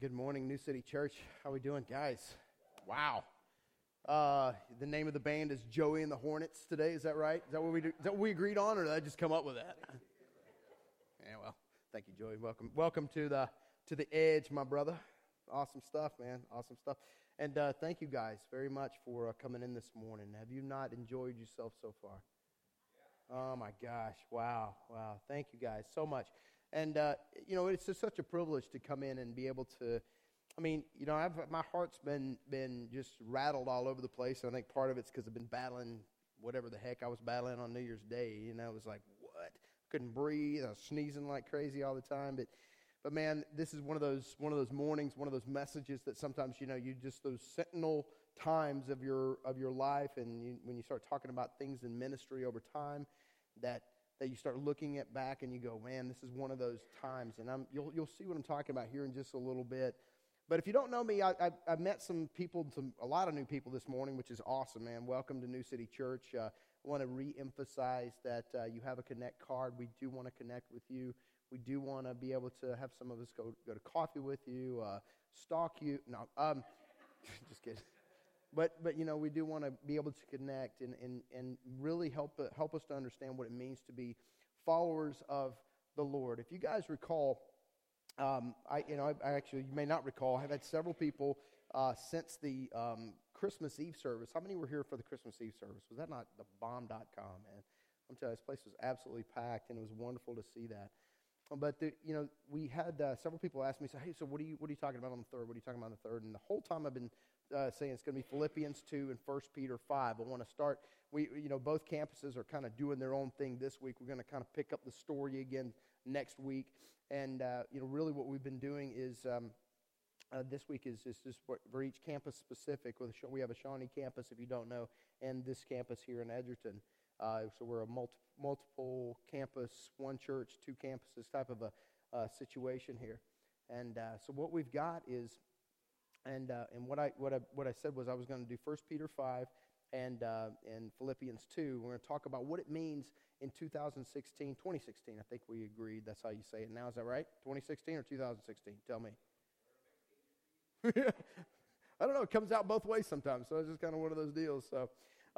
good morning, New City Church. How we doing, guys? Wow. Uh, the name of the band is Joey and the Hornets today. Is that right? Is that what we do? Is that what we agreed on, or did I just come up with that? Yeah. Well, thank you, Joey. Welcome, welcome to the to the edge, my brother. Awesome stuff, man. Awesome stuff. And uh, thank you guys very much for uh, coming in this morning. Have you not enjoyed yourself so far? Oh my gosh! Wow, wow. Thank you guys so much. And, uh, you know, it's just such a privilege to come in and be able to. I mean, you know, I've, my heart's been, been just rattled all over the place. And I think part of it's because I've been battling whatever the heck I was battling on New Year's Day. You know, it was like, what? Couldn't breathe. I was sneezing like crazy all the time. But, but man, this is one of those one of those mornings, one of those messages that sometimes you know you just those sentinel times of your of your life, and you, when you start talking about things in ministry over time, that that you start looking at back and you go, man, this is one of those times. And I'm, you'll, you'll see what I'm talking about here in just a little bit. But if you don't know me, I, I, I met some people, some, a lot of new people this morning, which is awesome, man. Welcome to New City Church. Uh, I want to re-emphasize that uh, you have a Connect card. We do want to connect with you. We do want to be able to have some of us go, go to coffee with you, uh, stalk you. No, um, just kidding but but you know we do want to be able to connect and and and really help uh, help us to understand what it means to be followers of the Lord. If you guys recall, um, I you know I, I, actually you may not recall. I've had several people uh, since the um, Christmas Eve service. How many were here for the Christmas Eve service? Was that not the bomb.com man? I'm telling you, this place was absolutely packed, and it was wonderful to see that. But the, you know, we had uh, several people ask me, say, "Hey, so what are you what are you talking about on the third? What are you talking about on the third? And the whole time I've been uh, saying it's going to be Philippians 2 and 1 Peter 5. I want to start, we, you know, both campuses are kind of doing their own thing this week. We're going to kind of pick up the story again next week. And, uh, you know, really what we've been doing is um, uh, this week is, is just for each campus specific. We have a Shawnee campus, if you don't know, and this campus here in Edgerton. Uh, so we're a multi, multiple campus, one church, two campuses type of a uh, situation here. And uh, so what we've got is and, uh, and what, I, what, I, what I said was I was going to do 1 Peter 5 and, uh, and Philippians 2. We're going to talk about what it means in 2016, 2016. I think we agreed that's how you say it now. Is that right? 2016 or 2016? Tell me. I don't know. It comes out both ways sometimes. So it's just kind of one of those deals. So,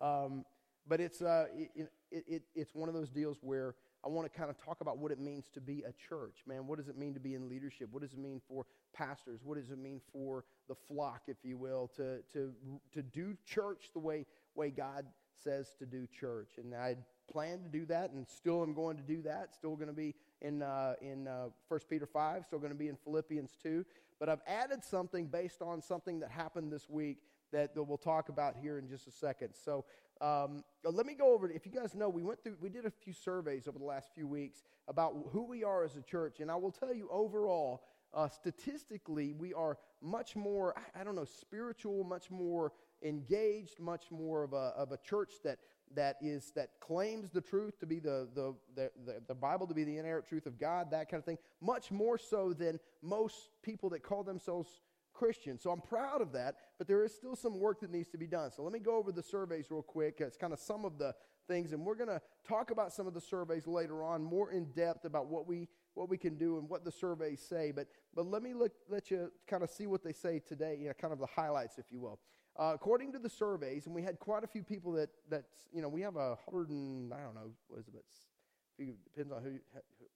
um, but it's, uh, it, it, it, it's one of those deals where I want to kind of talk about what it means to be a church. Man, what does it mean to be in leadership? What does it mean for pastors? What does it mean for the flock, if you will, to, to, to do church the way, way God says to do church? And I plan to do that and still am going to do that. Still going to be in, uh, in uh, 1 Peter 5, still going to be in Philippians 2. But I've added something based on something that happened this week that, that we'll talk about here in just a second. So um, let me go over. If you guys know, we went through, we did a few surveys over the last few weeks about who we are as a church, and I will tell you overall, uh, statistically, we are much more, I, don't know, spiritual, much more engaged, much more of a, of a church that, that is that claims the truth to be the, the, the, the Bible to be the inerrant truth of God, that kind of thing, much more so than most people that call themselves Christian. So I'm proud of that, but there is still some work that needs to be done. So let me go over the surveys real quick. It's kind of some of the things, and we're going to talk about some of the surveys later on, more in depth about what we what we can do and what the surveys say. But but let me look, let you kind of see what they say today. You know, kind of the highlights, if you will. Uh, according to the surveys, and we had quite a few people that that you know we have a hundred and I don't know what is it, depends on who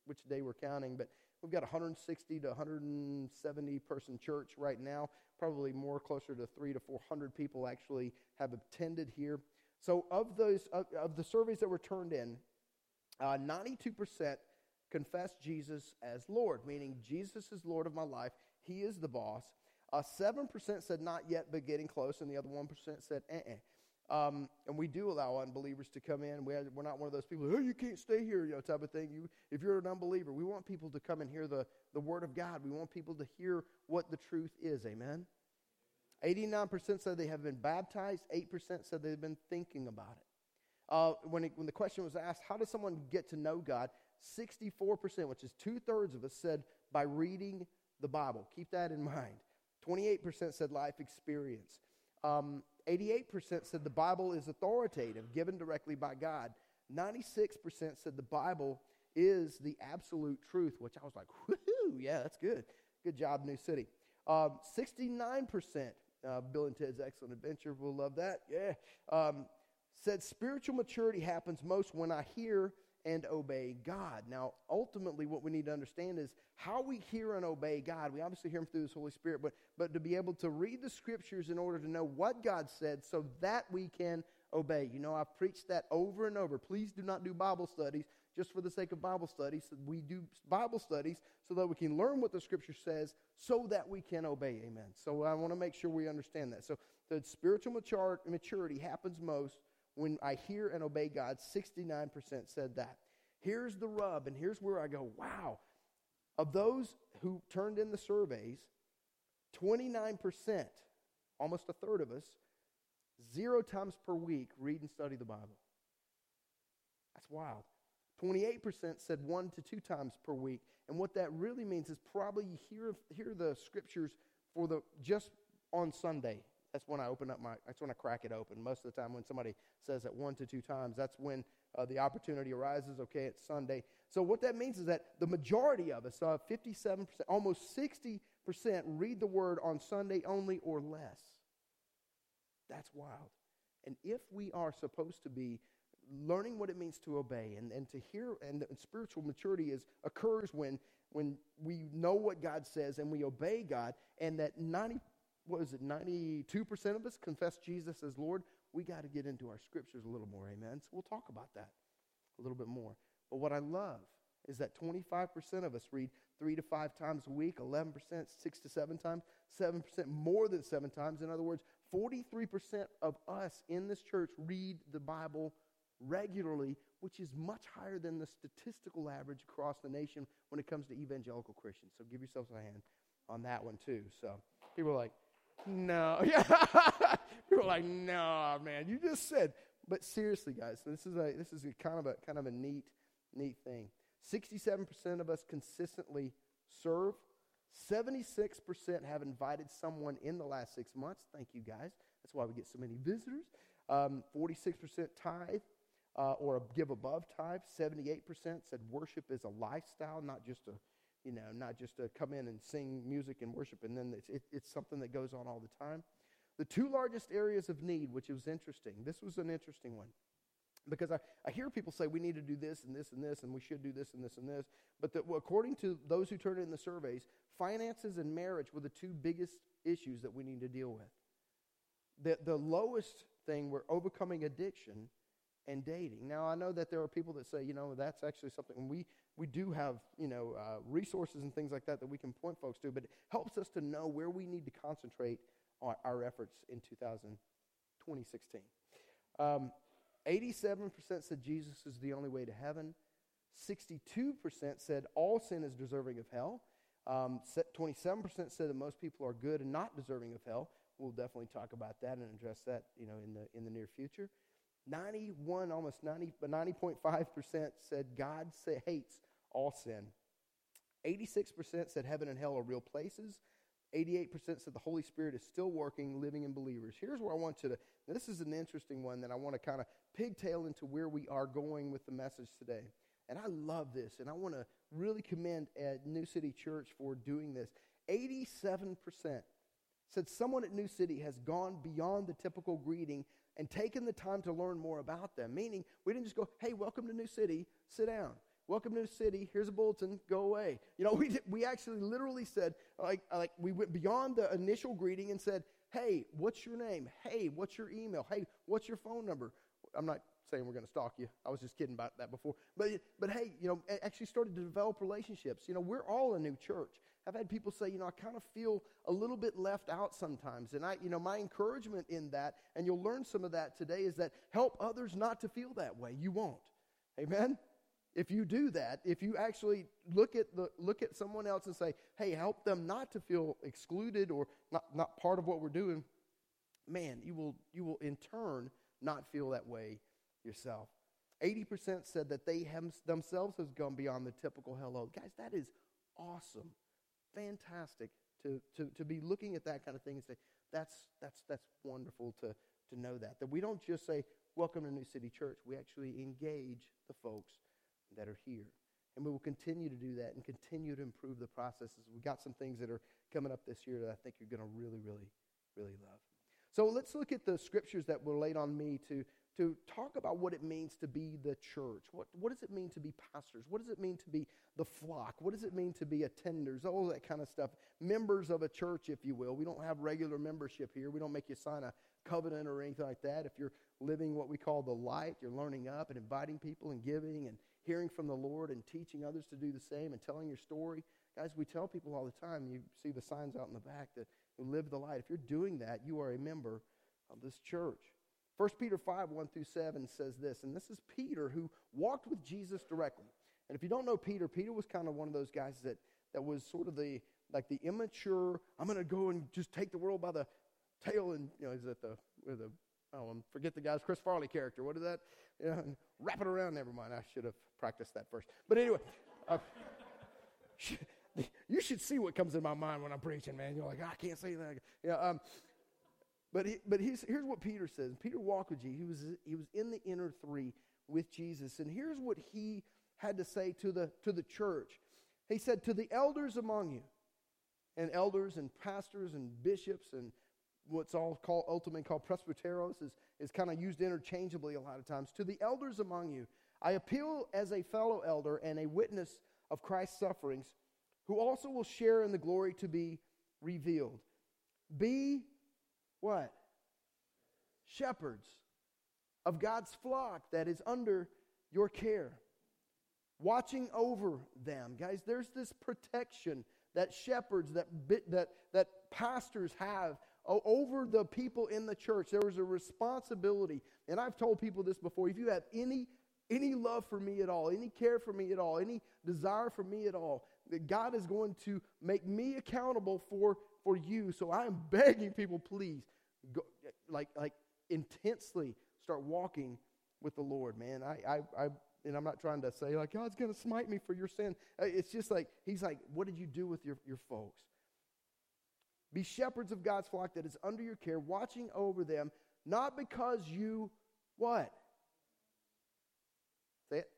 which day we're counting, but We've got 160 to 170 person church right now. Probably more closer to three to 400 people actually have attended here. So of those of, of the surveys that were turned in, uh, 92% confessed Jesus as Lord, meaning Jesus is Lord of my life. He is the boss. Uh, 7% said not yet, but getting close, and the other 1% said eh um, and we do allow unbelievers to come in. We are not one of those people, oh, you can't stay here, you know, type of thing. You, if you're an unbeliever, we want people to come and hear the, the word of God. We want people to hear what the truth is. Amen? 89% said they have been baptized. 8% said they've been thinking about it. Uh, when, it, when the question was asked, how does someone get to know God? 64%, which is two thirds of us, said by reading the Bible. Keep that in mind. 28% said life experience. Um, 88% said the Bible is authoritative, given directly by God. 96% said the Bible is the absolute truth, which I was like, woohoo, yeah, that's good. Good job, New City. Um, 69%, uh, Bill and Ted's Excellent Adventure, we'll love that. Yeah. Um, said spiritual maturity happens most when I hear and obey God. Now, ultimately, what we need to understand is how we hear and obey God. We obviously hear Him through His Holy Spirit, but, but to be able to read the scriptures in order to know what God said so that we can obey. You know, I've preached that over and over. Please do not do Bible studies just for the sake of Bible studies. We do Bible studies so that we can learn what the scripture says so that we can obey. Amen. So I want to make sure we understand that. So the spiritual maturity happens most when I hear and obey God, 69% said that. Here's the rub, and here's where I go, wow. Of those who turned in the surveys, 29%, almost a third of us, zero times per week read and study the Bible. That's wild. 28% said one to two times per week. And what that really means is probably you hear, hear the scriptures for the just on Sunday that's when I open up my, that's when I crack it open. Most of the time when somebody says it one to two times, that's when uh, the opportunity arises. Okay, it's Sunday. So what that means is that the majority of us, uh, 57%, almost 60%, read the word on Sunday only or less. That's wild. And if we are supposed to be learning what it means to obey and, and to hear, and, and spiritual maturity is occurs when when we know what God says and we obey God, and that 90 what is it, 92% of us confess Jesus as Lord, we got to get into our scriptures a little more, amen? So we'll talk about that a little bit more. But what I love is that 25% of us read three to five times a week, 11% six to seven times, 7% more than seven times. In other words, 43% of us in this church read the Bible regularly, which is much higher than the statistical average across the nation when it comes to evangelical Christians. So give yourselves a hand on that one too. So people are like, no. Yeah. People are like, no, man, you just said. But seriously, guys, this is a this is a kind of a kind of a neat, neat thing. 67% of us consistently serve. 76% have invited someone in the last six months. Thank you, guys. That's why we get so many visitors. Um, 46% tithe uh, or give above tithe. 78% said worship is a lifestyle, not just a you know, not just to come in and sing music and worship, and then it's, it, it's something that goes on all the time. The two largest areas of need, which was interesting, this was an interesting one. Because I, I hear people say we need to do this and this and this, and we should do this and this and this. But well, according to those who turned in the surveys, finances and marriage were the two biggest issues that we need to deal with. The, the lowest thing were overcoming addiction and dating. Now, I know that there are people that say, you know, that's actually something we, we do have, you know, uh, resources and things like that that we can point folks to, but it helps us to know where we need to concentrate our, efforts in 2000, 2016. Um, 87% said Jesus is the only way to heaven. 62% said all sin is deserving of hell. Um, 27% said that most people are good and not deserving of hell. We'll definitely talk about that and address that, you know, in the in the near future. 91, almost 90, 90.5% said God hates all sin. 86% said heaven and hell are real places. 88% said the Holy Spirit is still working, living in believers. Here's where I want you to, this is an interesting one that I want to kind of pigtail into where we are going with the message today. And I love this, and I want to really commend at New City Church for doing this. 87% said someone at New City has gone beyond the typical greeting and taken the time to learn more about them. Meaning, we didn't just go, hey, welcome to New City, sit down. Welcome to New City, here's a bulletin, go away. You know, we, did, we actually literally said, like, like, we went beyond the initial greeting and said, hey, what's your name? Hey, what's your email? Hey, what's your phone number? I'm not saying we're going to stalk you. I was just kidding about that before. But, but hey, you know, actually started to develop relationships. You know, we're all a new church. I've had people say, you know, I kind of feel a little bit left out sometimes. And I, you know, my encouragement in that, and you'll learn some of that today, is that help others not to feel that way. You won't. Amen? If you do that, if you actually look at the look at someone else and say, hey, help them not to feel excluded or not, not part of what we're doing, man, you will you will in turn not feel that way yourself. 80% said that they have, themselves has gone beyond the typical hello. Guys, that is awesome fantastic to, to, to be looking at that kind of thing and say, that's, that's, that's wonderful to, to know that. That we don't just say, welcome to New City Church. We actually engage the folks that are here. And we will continue to do that and continue to improve the processes. We've got some things that are coming up this year that I think you're going to really, really, really love. So let's look at the scriptures that were laid on me to, to talk about what it means to be the church. What, what does it mean to be pastors? What does it mean to be the flock? What does it mean to be attenders? All that kind of stuff. Members of a church, if you will. We don't have regular membership here. We don't make you sign a covenant or anything like that. If you're living what we call the light, you're learning up and inviting people and giving and hearing from the Lord and teaching others to do the same and telling your story. Guys, we tell people all the time, you see the signs out in the back that live the light. If you're doing that, you are a member of this church. 1 Peter 5, 1 through 7 says this, and this is Peter who walked with Jesus directly. And if you don't know Peter, Peter was kind of one of those guys that, that was sort of the like the immature, I'm to go and just take the world by the tail and, you know, is that the, the oh, forget the guy's Chris Farley character. What is that? You know, wrap it around. Never mind. I should have practiced that first. But anyway, uh, you should see what comes in my mind when I'm preaching, man. You're like, I can't say that. Yeah, um, but he, but here's, here's what Peter says. Peter walked with Jesus. He was, he was in the inner three with Jesus. And here's what he had to say to the, to the church. He said, To the elders among you, and elders and pastors and bishops and what's all called ultimately called presbyteros is, is kind of used interchangeably a lot of times. To the elders among you, I appeal as a fellow elder and a witness of Christ's sufferings, who also will share in the glory to be revealed. Be what? Shepherds of God's flock that is under your care, watching over them. Guys, there's this protection that shepherds, that, that, that pastors have over the people in the church. There was a responsibility. And I've told people this before. If you have any any love for me at all, any care for me at all, any desire for me at all, that God is going to make me accountable for, for you. So I am begging people, please, go, like, like intensely start walking with the Lord, man. I, I, I, and I'm not trying to say, like, God's going to smite me for your sin. Uh, it's just like, He's like, what did you do with your, your folks? Be shepherds of God's flock that is under your care, watching over them, not because you, what? Say it.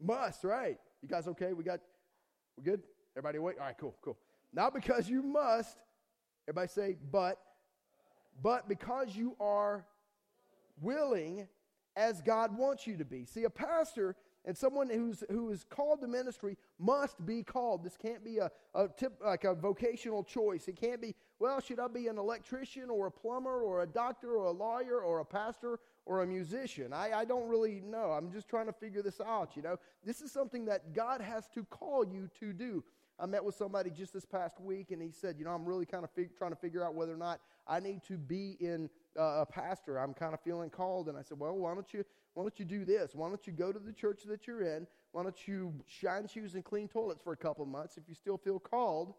Must, right? You guys okay? We got, we good? Everybody wait? All right, cool, cool. Not because you must. Everybody say, but. But because you are willing as God wants you to be. See, a pastor and someone who's who is called to ministry must be called. This can't be a, a tip like a vocational choice. It can't be, well, should I be an electrician or a plumber or a doctor or a lawyer or a pastor or a musician. I, I don't really know. I'm just trying to figure this out, you know. This is something that God has to call you to do. I met with somebody just this past week, and he said, You know, I'm really kind of fig- trying to figure out whether or not I need to be in uh, a pastor. I'm kind of feeling called. And I said, Well, why don't you why don't you do this? Why don't you go to the church that you're in? Why don't you shine shoes and clean toilets for a couple months? If you still feel called,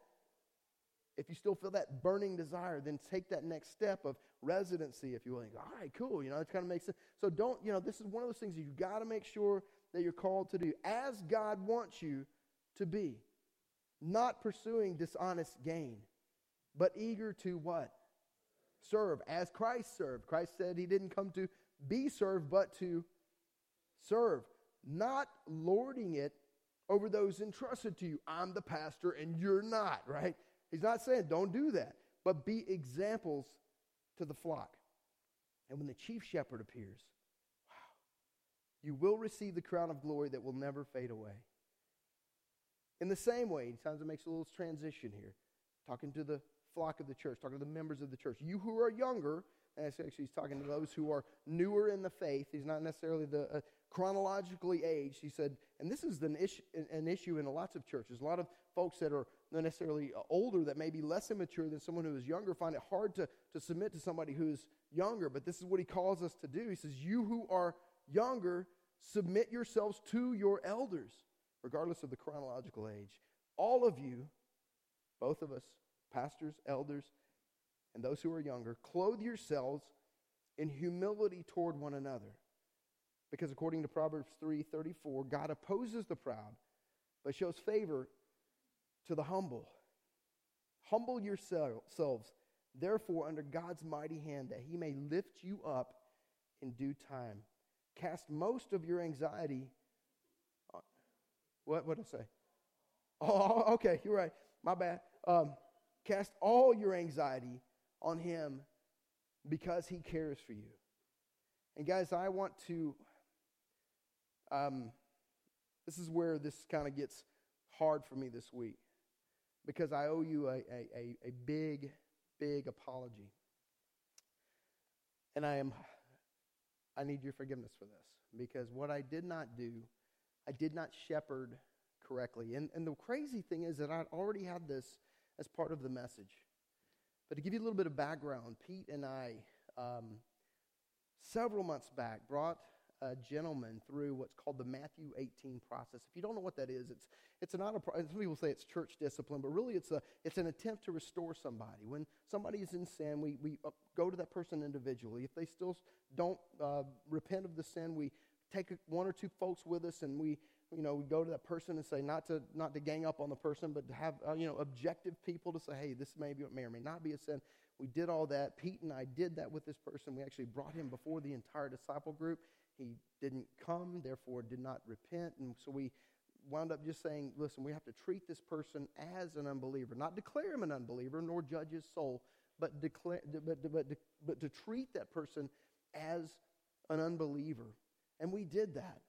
if you still feel that burning desire, then take that next step of residency, if you will. And go, all right, cool. You know, it kind of makes sense. So don't, you know, this is one of those things that you got to make sure that you're called to do as God wants you to be. Not pursuing dishonest gain, but eager to what? Serve as Christ served. Christ said he didn't come to be served, but to serve. Not lording it over those entrusted to you. I'm the pastor and you're not, right? He's not saying don't do that, but be examples to the flock. And when the chief shepherd appears, wow, you will receive the crown of glory that will never fade away. In the same way, sometimes it makes a little transition here, talking to the flock of the church, talking to the members of the church. You who are younger, and actually he's talking to those who are newer in the faith. He's not necessarily the uh, chronologically aged. He said, and this is an issue, an issue in lots of churches. A lot of folks that are not necessarily older, that may be less immature than someone who is younger, find it hard to, to submit to somebody who's younger. But this is what he calls us to do. He says, You who are younger, submit yourselves to your elders, regardless of the chronological age. All of you, both of us, pastors, elders, and those who are younger, clothe yourselves in humility toward one another. Because according to Proverbs 3:34, God opposes the proud, but shows favor to the humble. Humble yourselves, therefore, under God's mighty hand, that he may lift you up in due time. Cast most of your anxiety. On, what what did I say? Oh, okay, you're right. My bad. Um, Cast all your anxiety on him because he cares for you. And guys, I want to. Um, this is where this kind of gets hard for me this week because I owe you a, a, a, big, big apology. And I am, I need your forgiveness for this because what I did not do, I did not shepherd correctly. And, and the crazy thing is that I'd already had this as part of the message. But to give you a little bit of background, Pete and I, um, several months back, brought a gentleman through what's called the Matthew 18 process. If you don't know what that is, it's, it's not a, some people say it's church discipline, but really it's, a, it's an attempt to restore somebody. When somebody is in sin, we, we uh, go to that person individually. If they still don't uh, repent of the sin, we take one or two folks with us and we, you know, we go to that person and say, not to, not to gang up on the person, but to have, uh, you know, objective people to say, hey, this may, be, may or may not be a sin. We did all that. Pete and I did that with this person. We actually brought him before the entire disciple group. He didn't come, therefore did not repent. And so we wound up just saying, listen, we have to treat this person as an unbeliever, not declare him an unbeliever, nor judge his soul, but, declare, but, but, but to treat that person as an unbeliever. And we did that.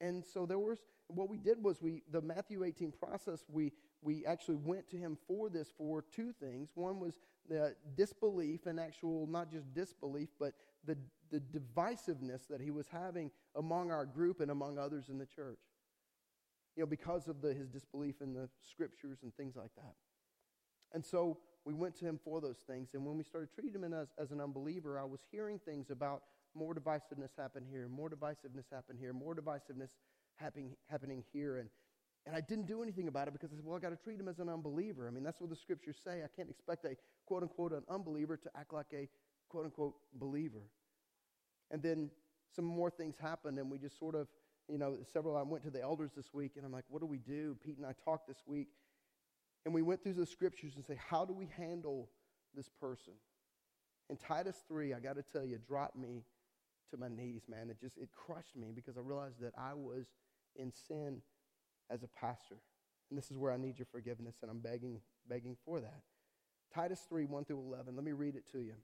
And so there was, what we did was we, the Matthew 18 process, we, we actually went to him for this for two things. One was the disbelief and actual, not just disbelief, but the, the divisiveness that he was having among our group and among others in the church. You know, because of the, his disbelief in the scriptures and things like that. And so we went to him for those things. And when we started treating him as, as an unbeliever, I was hearing things about more divisiveness happen here, more divisiveness happen here, more divisiveness happening, happening here. And, and I didn't do anything about it because I said, well, I got to treat him as an unbeliever. I mean, that's what the scriptures say. I can't expect a quote unquote an unbeliever to act like a quote unquote believer. And then some more things happened, and we just sort of, you know, several, I went to the elders this week, and I'm like, what do we do? Pete and I talked this week, and we went through the scriptures and say, how do we handle this person? In Titus 3, I got to tell you, dropped me to my knees, man. It just, it crushed me because I realized that I was in sin as a pastor. And this is where I need your forgiveness, and I'm begging, begging for that. Titus 3, 1 through 11. Let me read it to you.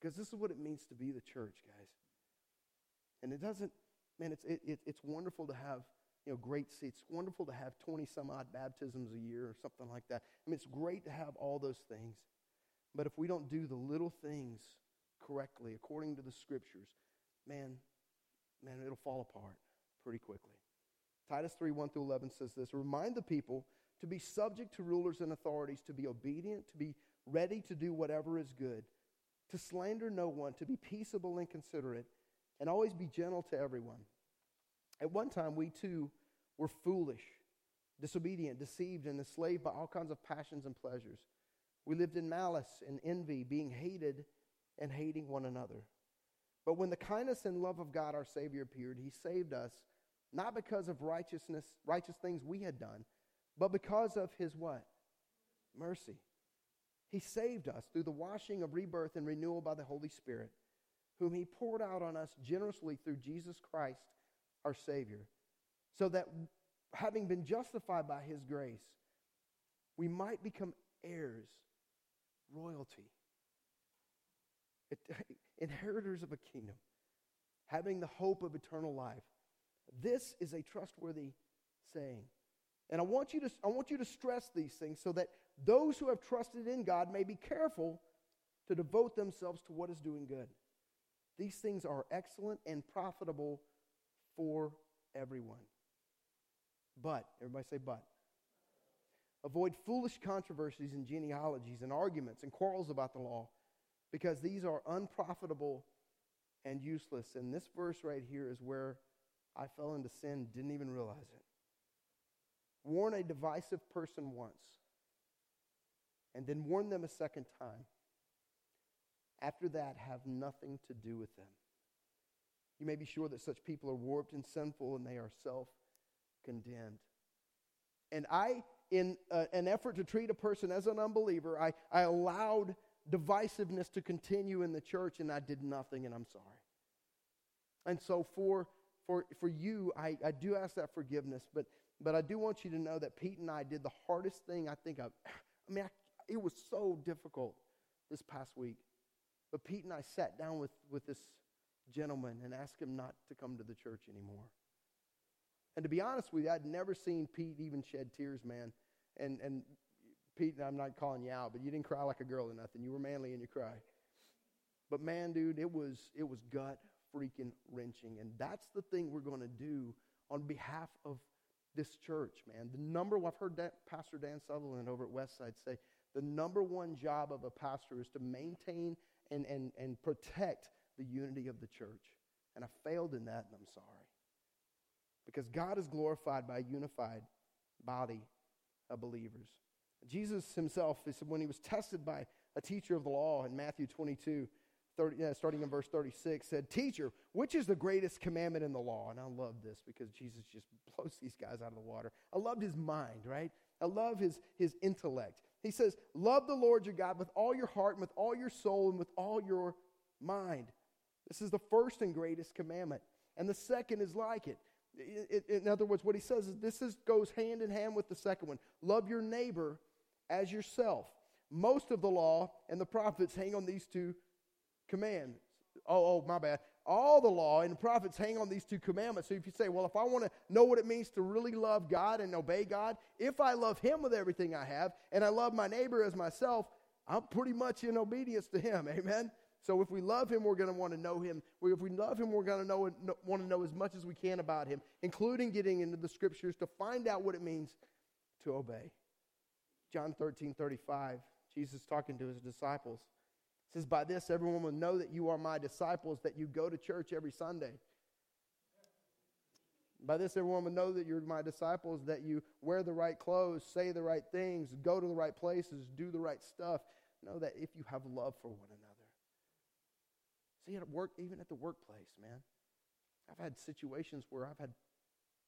Because this is what it means to be the church, guys. And it doesn't, man, it's, it, it, it's wonderful to have, you know, great seats. It's wonderful to have 20 some odd baptisms a year or something like that. I mean, it's great to have all those things. But if we don't do the little things correctly, according to the scriptures, man, man, it'll fall apart pretty quickly. Titus 3 1 through 11 says this Remind the people to be subject to rulers and authorities, to be obedient, to be ready to do whatever is good, to slander no one, to be peaceable and considerate, and always be gentle to everyone. At one time, we too were foolish, disobedient, deceived, and enslaved by all kinds of passions and pleasures. We lived in malice and envy, being hated and hating one another. But when the kindness and love of God our Savior appeared, he saved us not because of righteousness, righteous things we had done, but because of his what? Mercy. He saved us through the washing of rebirth and renewal by the Holy Spirit, whom he poured out on us generously through Jesus Christ, our Savior, so that having been justified by his grace, we might become heirs, royalty, inheritors of a kingdom, having the hope of eternal life. This is a trustworthy saying. And I want you to, I want you to stress these things so that those who have trusted in God may be careful to devote themselves to what is doing good. These things are excellent and profitable for everyone. But, everybody say, but. Avoid foolish controversies and genealogies and arguments and quarrels about the law because these are unprofitable and useless. And this verse right here is where I fell into sin, didn't even realize it. Warn a divisive person once, and then warn them a second time. After that, have nothing to do with them. You may be sure that such people are warped and sinful and they are self condemned. And I, in uh, an effort to treat a person as an unbeliever, I, I allowed divisiveness to continue in the church and I did nothing, and I'm sorry. And so for, for, for you, I, I do ask that forgiveness, but, but I do want you to know that Pete and I did the hardest thing I think I've, I mean, I, It was so difficult this past week. But Pete and I sat down with, with this gentleman and asked him not to come to the church anymore. And to be honest with you, I'd never seen Pete even shed tears, man. And, and Pete, I'm not calling you out, but you didn't cry like a girl or nothing. You were manly and you cried. But man, dude, it was it was gut freaking wrenching. And that's the thing we're going to do on behalf of this church, man. The number I've heard that Pastor Dan Sutherland over at Westside say, the number one job of a pastor is to maintain and, and, and protect the unity of the church. And I failed in that, and I'm sorry. Because God is glorified by a unified body of believers. Jesus himself, when he was tested by a teacher of the law in Matthew 22, 30, uh, starting in verse 36, said, Teacher, which is the greatest commandment in the law? And I love this because Jesus just blows these guys out of the water. I loved his mind, right? I love his, his intellect. He says, Love the Lord your God with all your heart and with all your soul and with all your mind. This is the first and greatest commandment. And the second is like it. In other words, what he says is this is, goes hand in hand with the second one. Love your neighbor as yourself. Most of the law and the prophets hang on these two commands. Oh, oh, my bad. All the law and the prophets hang on these two commandments. So if you say, well, if I want to know what it means to really love God and obey God, if I love Him with everything I have and I love my neighbor as myself, I'm pretty much in obedience to Him. Amen. So if we love Him, we're going to want to know Him. If we love Him, we're going to know, want to know as much as we can about Him, including getting into the Scriptures to find out what it means to obey. John 13, 35, Jesus talking to His disciples says, By this everyone will know that you are my disciples, that you go to church every Sunday. By this everyone will know that you're my disciples, that you wear the right clothes, say the right things, go to the right places, do the right stuff. Know that if you have love for one another. See, at work, even at the workplace, man. I've had situations where I've had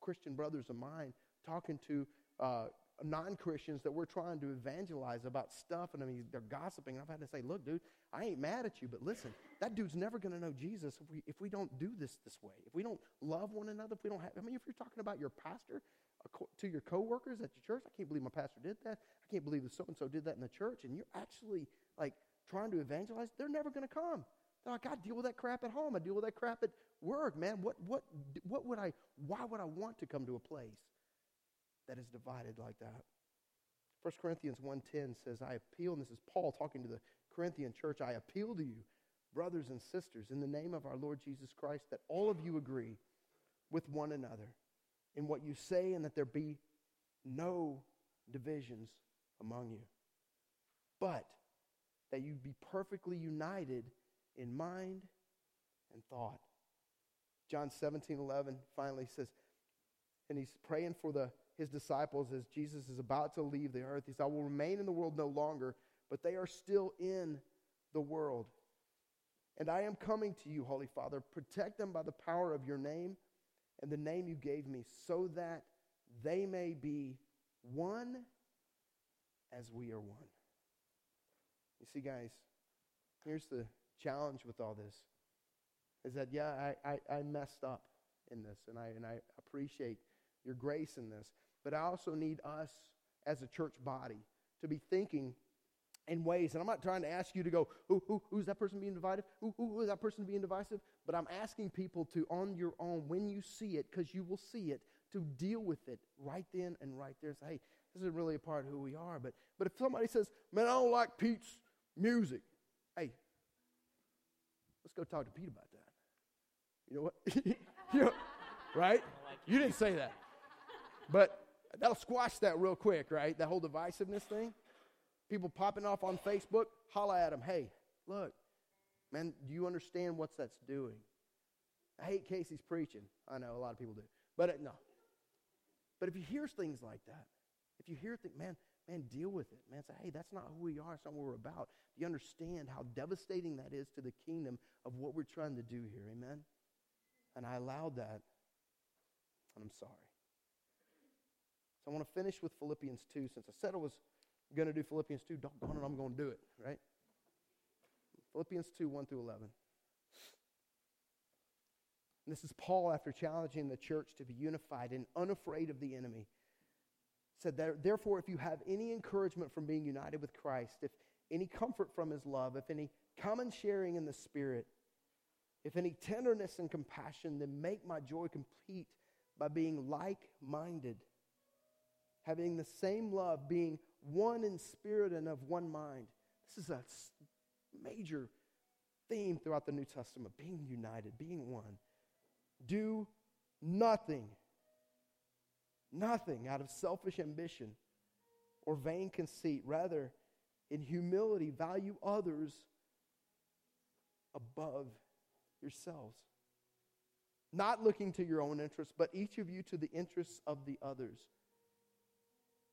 Christian brothers of mine talking to uh, non Christians that we're trying to evangelize about stuff, and I mean, they're gossiping. I've had to say, look, dude, I ain't mad at you, but listen, that dude's never going to know Jesus if we, if we don't do this this way. If we don't love one another, if we don't have, I mean, if you're talking about your pastor to your coworkers at your church, I can't believe my pastor did that. I can't believe that so and so did that in the church, and you're actually like trying to evangelize, they're never going to come. They're like, I deal with that crap at home. I deal with that crap at work, man. What, what, what would I, why would I want to come to a place that is divided like that? 1 Corinthians 1.10 says, I appeal, and this is Paul talking to the Corinthian church, I appeal to you, brothers and sisters, in the name of our Lord Jesus Christ, that all of you agree with one another in what you say and that there be no divisions among you, but that you be perfectly united in mind and thought. John 17, 11 finally says, and he's praying for the, his disciples as Jesus is about to leave the earth. He says, I will remain in the world no longer, but they are still in the world. And I am coming to you, Holy Father. Protect them by the power of your name and the name you gave me, so that they may be one as we are one. You see, guys, here's the challenge with all this is that, yeah, I, I, I messed up in this, and I, and I appreciate your grace in this. But I also need us as a church body to be thinking in ways, and I'm not trying to ask you to go, who, who, who's that person being divided? Who, is that person being divisive? But I'm asking people to, on your own, when you see it, because you will see it, to deal with it right then and right there. Say, hey, this isn't really a part of who we are. But, but if somebody says, man, I don't like Pete's music, hey, let's go talk to Pete about that. You know what? you know, right? You didn't say that. But that'll squash that real quick, right? That whole divisiveness thing. People popping off on Facebook, holla at them. Hey, look, man, do you understand what that's doing? I hate Casey's preaching. I know a lot of people do. But uh, no. But if you hear things like that, if you hear things, man, man, deal with it. Man, say, hey, that's not who we are. It's not what we're about. Do you understand how devastating that is to the kingdom of what we're trying to do here? Amen? And I allowed that, and I'm sorry. So I want to finish with Philippians 2. Since I said I was going to do Philippians 2, doggone it, I'm going to do it, right? Philippians 2, 1 through 11. And this is Paul after challenging the church to be unified and unafraid of the enemy. said, Therefore, if you have any encouragement from being united with Christ, if any comfort from his love, if any common sharing in the Spirit, if any tenderness and compassion, then make my joy complete by being like minded, having the same love, being one in spirit and of one mind. This is a major theme throughout the New Testament being united, being one. Do nothing, nothing out of selfish ambition or vain conceit. Rather, in humility, value others above yourselves. Not looking to your own interests, but each of you to the interests of the others.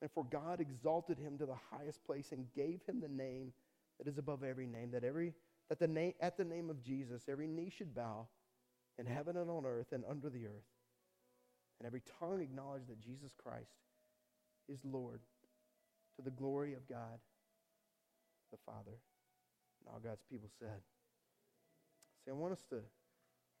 And for God exalted him to the highest place and gave him the name that is above every name, that every that the name at the name of Jesus every knee should bow in heaven and on earth and under the earth, and every tongue acknowledge that Jesus Christ is Lord to the glory of God the Father. And all God's people said. See, I want us to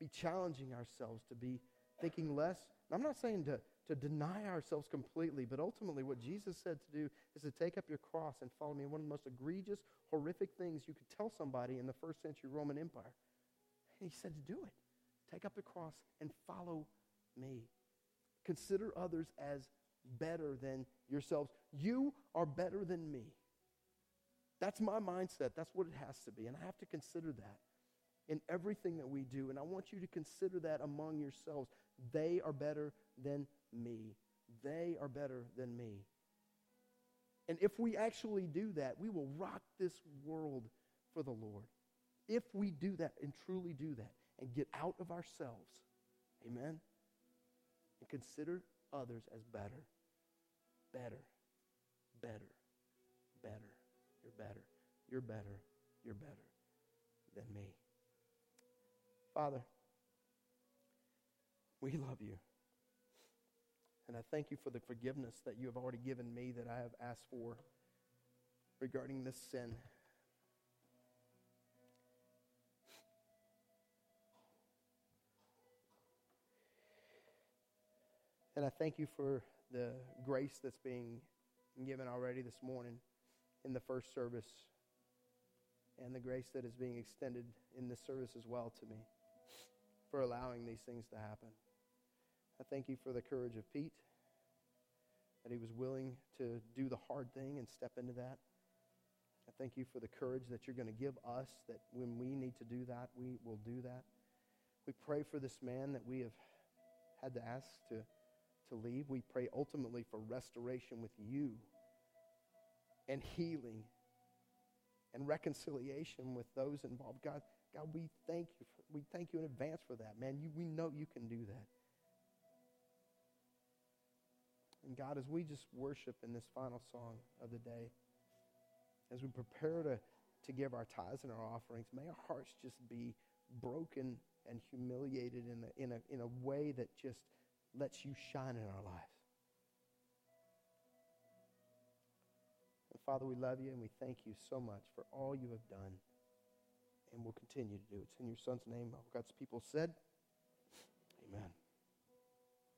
be challenging ourselves to be thinking less. I'm not saying to, to deny ourselves completely, but ultimately, what Jesus said to do is to take up your cross and follow me. One of the most egregious, horrific things you could tell somebody in the first century Roman Empire. And he said to do it. Take up the cross and follow me. Consider others as better than yourselves. You are better than me. That's my mindset. That's what it has to be. And I have to consider that in everything that we do. And I want you to consider that among yourselves. They are better than me. They are better than me. And if we actually do that, we will rock this world for the Lord. If we do that and truly do that and get out of ourselves, amen, and consider others as better, better, better, better. You're better. You're better. You're better than me. Father, we love you. And I thank you for the forgiveness that you have already given me that I have asked for regarding this sin. And I thank you for the grace that's being given already this morning in the first service and the grace that is being extended in this service as well to me for allowing these things to happen. I thank you for the courage of Pete, that he was willing to do the hard thing and step into that. I thank you for the courage that you're going to give us, that when we need to do that, we will do that. We pray for this man that we have had to ask to, to leave. We pray ultimately for restoration with you and healing and reconciliation with those involved. God, God, we thank you. For, we thank you in advance for that, man. You, we know you can do that. And God, as we just worship in this final song of the day, as we prepare to, to give our tithes and our offerings, may our hearts just be broken and humiliated in a, in, a, in a way that just lets you shine in our lives. And Father, we love you and we thank you so much for all you have done and will continue to do. It's in your son's name. All God's people said.